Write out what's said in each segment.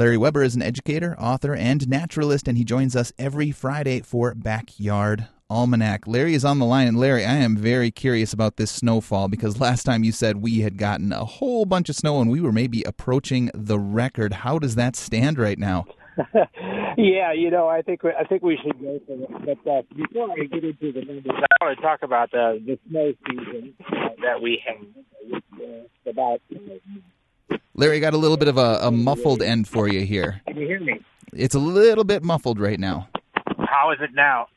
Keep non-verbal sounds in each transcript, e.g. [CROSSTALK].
Larry Weber is an educator, author, and naturalist, and he joins us every Friday for Backyard Almanac. Larry is on the line, and Larry, I am very curious about this snowfall because last time you said we had gotten a whole bunch of snow and we were maybe approaching the record. How does that stand right now? [LAUGHS] yeah, you know, I think I think we should go for it. But uh, before I get into the numbers, I want to talk about the the snow season uh, that we. Uh, about. Larry, got a little bit of a, a muffled end for you here. Can you hear me? It's a little bit muffled right now. How is it now?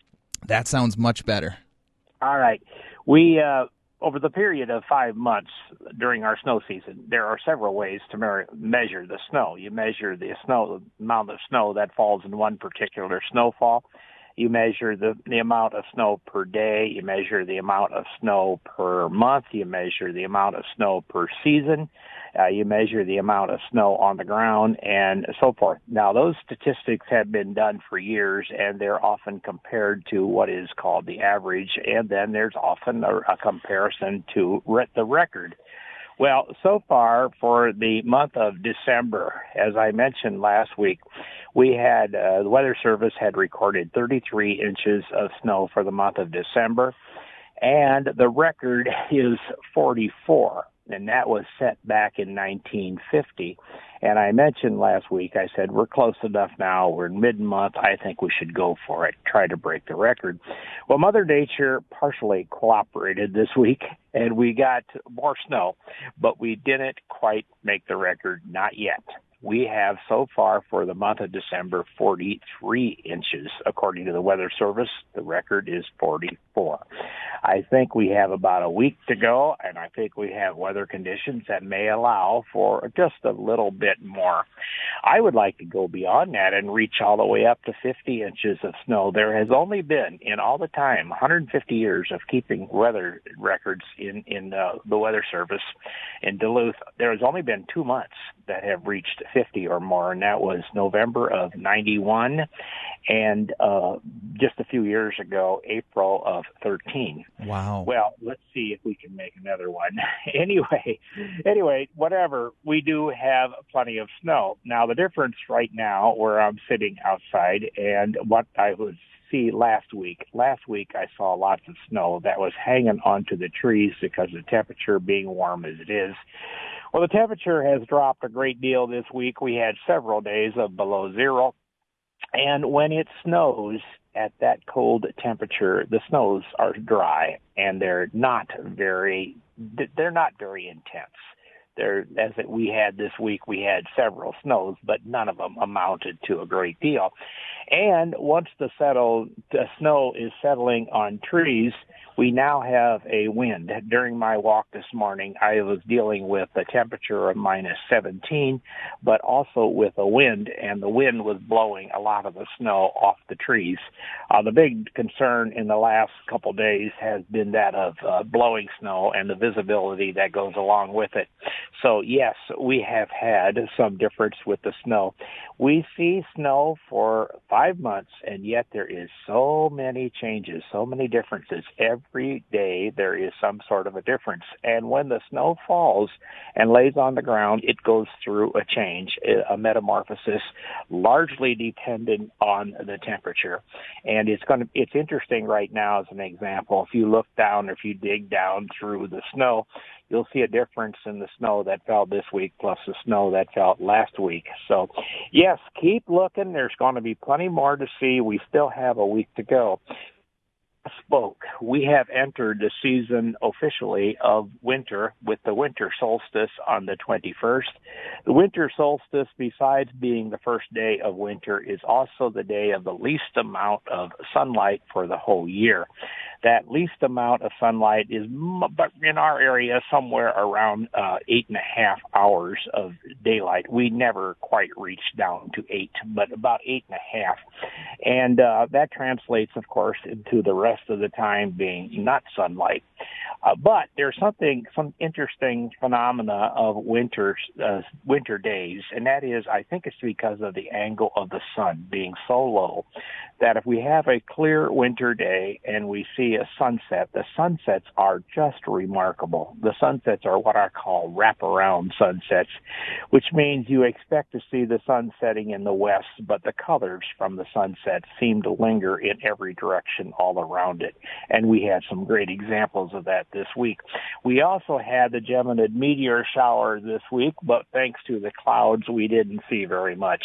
That sounds much better. All right. We uh, over the period of five months during our snow season, there are several ways to me- measure the snow. You measure the snow the amount of snow that falls in one particular snowfall. You measure the, the amount of snow per day. You measure the amount of snow per month. You measure the amount of snow per season. Uh, you measure the amount of snow on the ground and so forth. Now, those statistics have been done for years and they're often compared to what is called the average. And then there's often a, a comparison to re- the record. Well, so far for the month of December, as I mentioned last week, we had uh, the Weather Service had recorded 33 inches of snow for the month of December, and the record [LAUGHS] is 44 and that was set back in 1950. And I mentioned last week, I said, we're close enough now. We're in mid month. I think we should go for it, try to break the record. Well, Mother Nature partially cooperated this [LAUGHS] week, and we got more snow, but we didn't quite make the record, not yet we have so far for the month of December 43 inches. According to the Weather Service, the record is 44. I think we have about a week to go, and I think we have weather conditions that may allow for just a little bit more. I would like to go beyond that and reach all the way up to 50 inches of snow. There has only been, in all the time, 150 years of keeping weather records in, in uh, the Weather Service in Duluth, there has only been two months that have reached 50 or more, and that was November of 91 and uh, just a few years ago, April of 13. Wow. Well, let's see if we can make another one. [LAUGHS] anyway, anyway, whatever, we do have plenty of snow. Now, the difference right now where I'm sitting outside and what I was see last week. Last week I saw lots of snow that was hanging onto the trees because the temperature being warm as it is. Well, the temperature has dropped a great deal this week. We had several days of below zero. And when it snows at that cold temperature, the snows are dry and they're not very, they're not very intense. There, as we had this week, we had several snows, but none of them amounted to a great deal. And once the the snow is settling on trees, we now have a wind. During my walk this morning, I was dealing with a temperature of minus 17, but also with a wind, and the wind was blowing a lot of the snow off the trees. Uh, the big concern in the last couple days has been that of uh, blowing snow and the visibility that goes along with it. So yes, we have had some difference with the snow. We see snow for five months, and yet there is so many changes, so many differences. Every day there is some sort of a difference. And when the snow falls and lays on the ground, it goes through a change, a metamorphosis, largely dependent on the temperature. And it's going to, it's interesting right now as an example. If you look down, if you dig down through the snow, you'll see a difference in the snow that fell this week plus the snow that fell last week. So, yes, keep looking. There's going to be plenty more to see. We still have a week to go spoke, we have entered the season officially of winter with the winter solstice on the 21st. The winter solstice, besides being the first day of winter, is also the day of the least amount of sunlight for the whole year. That least amount of sunlight is, but in our area, somewhere around uh, eight and a half hours of daylight. We never quite reach down to eight, but about eight and a half. And uh, that translates, of course, into the rest of the time being not sunlight. Uh, but there's something, some interesting phenomena of winter, uh, winter days, and that is, I think it's because of the angle of the sun being so low that if we have a clear winter day and we see a sunset, the sunsets are just remarkable. The sunsets are what I call wraparound sunsets, which means you expect to see the sun setting in the west, but the colors from the sunset seem to linger in every direction all around it. And we had some great examples of that this week. We also had the Geminid meteor shower this week, but thanks to the clouds, we didn't see very much.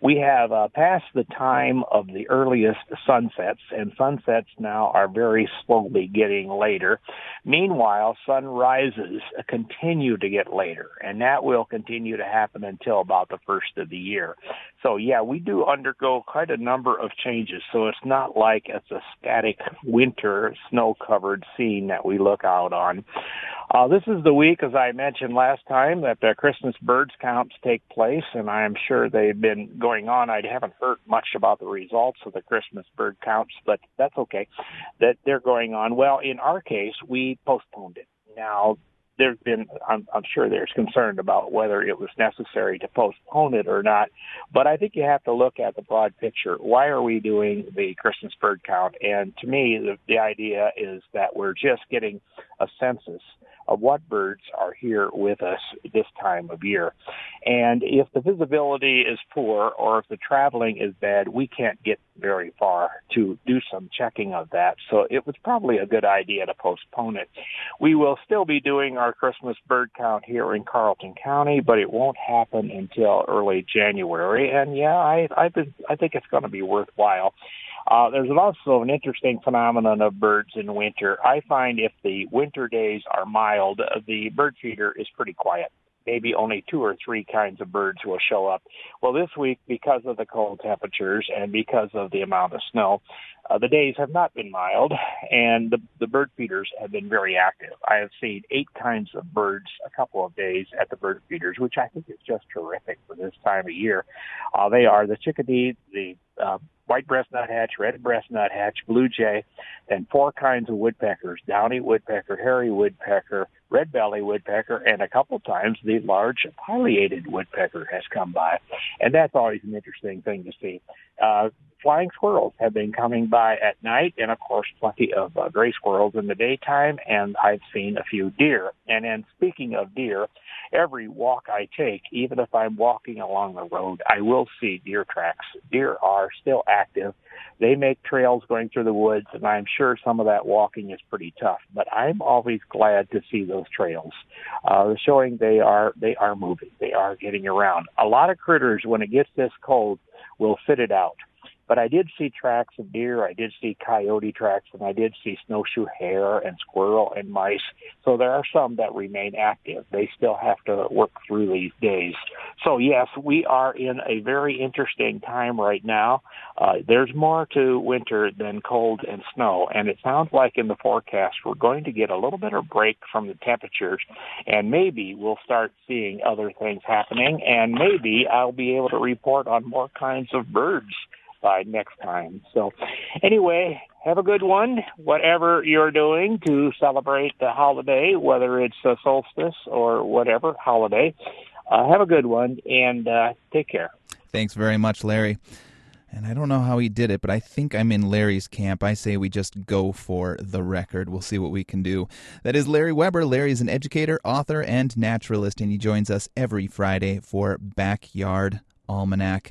We have uh, passed the time of the earliest sunsets, and sunsets now are very slowly getting later. Meanwhile, sunrises continue to get later, and that will continue to happen until about the first of the year. So yeah, we do undergo quite a number of changes. So it's not like it's a static winter snow covered scene that we look out on. Uh, this is the week, as I mentioned last time, that the Christmas birds counts take place, and I am sure they've been going on. I haven't heard much about the results of the Christmas bird counts, but that's okay. That they're going on. Well, in our case, we postponed it. Now, there's been, I'm, I'm sure there's concern about whether it was necessary to postpone it or not. But I think you have to look at the broad picture. Why are we doing the Christmas bird count? And to me, the, the idea is that we're just getting a census of what birds are here with us this time of year. And if the visibility is poor or if the traveling is bad, we can't get very far to do some checking of that. So it was probably a good idea to postpone it. We will still be doing our Christmas bird count here in Carlton County, but it won't happen until early January. And yeah, I I, I think it's going to be worthwhile. Uh, there's also an interesting phenomenon of birds in winter. I find if the winter days are mild, the bird feeder is pretty quiet. Maybe only two or three kinds of birds will show up. Well, this week, because of the cold temperatures and because of the amount of snow, uh, the days have not been mild, and the, the bird feeders have been very active. I have seen eight kinds of birds a couple of days at the bird feeders, which I think is just terrific for this time of year. Uh, they are the chickadee, the uh, white breast nuthatch, red breast nuthatch, blue jay, and four kinds of woodpeckers, downy woodpecker, hairy woodpecker, red belly woodpecker, and a couple times the large pileated woodpecker has come by. And that's always an interesting thing to see. Uh, flying squirrels have been coming by at night, and of course, plenty of uh, gray squirrels in the daytime, and I've seen a few deer. And then, speaking of deer, every walk I take, even if I'm walking along the road, I will see deer tracks. Deer are still active. They make trails going through the woods, and I'm sure some of that walking is pretty tough. But I'm always glad to see those trails, uh, showing they are they are moving, they are getting around. A lot of critters, when it gets this cold, will fit it out. But I did see tracks of deer, I did see coyote tracks, and I did see snowshoe hare and squirrel and mice. So there are some that remain active. They still have to work through these days. So yes, we are in a very interesting time right now. Uh, there's more to winter than cold and snow, and it sounds like in the forecast we're going to get a little bit of break from the temperatures, and maybe we'll start seeing other things happening, and maybe I'll be able to report on more kinds of birds by next time. So, anyway, have a good one, whatever you're doing to celebrate the holiday, whether it's a solstice or whatever holiday. Uh, have a good one and uh, take care. Thanks very much, Larry. And I don't know how he did it, but I think I'm in Larry's camp. I say we just go for the record. We'll see what we can do. That is Larry Weber. Larry is an educator, author, and naturalist, and he joins us every Friday for Backyard Almanac.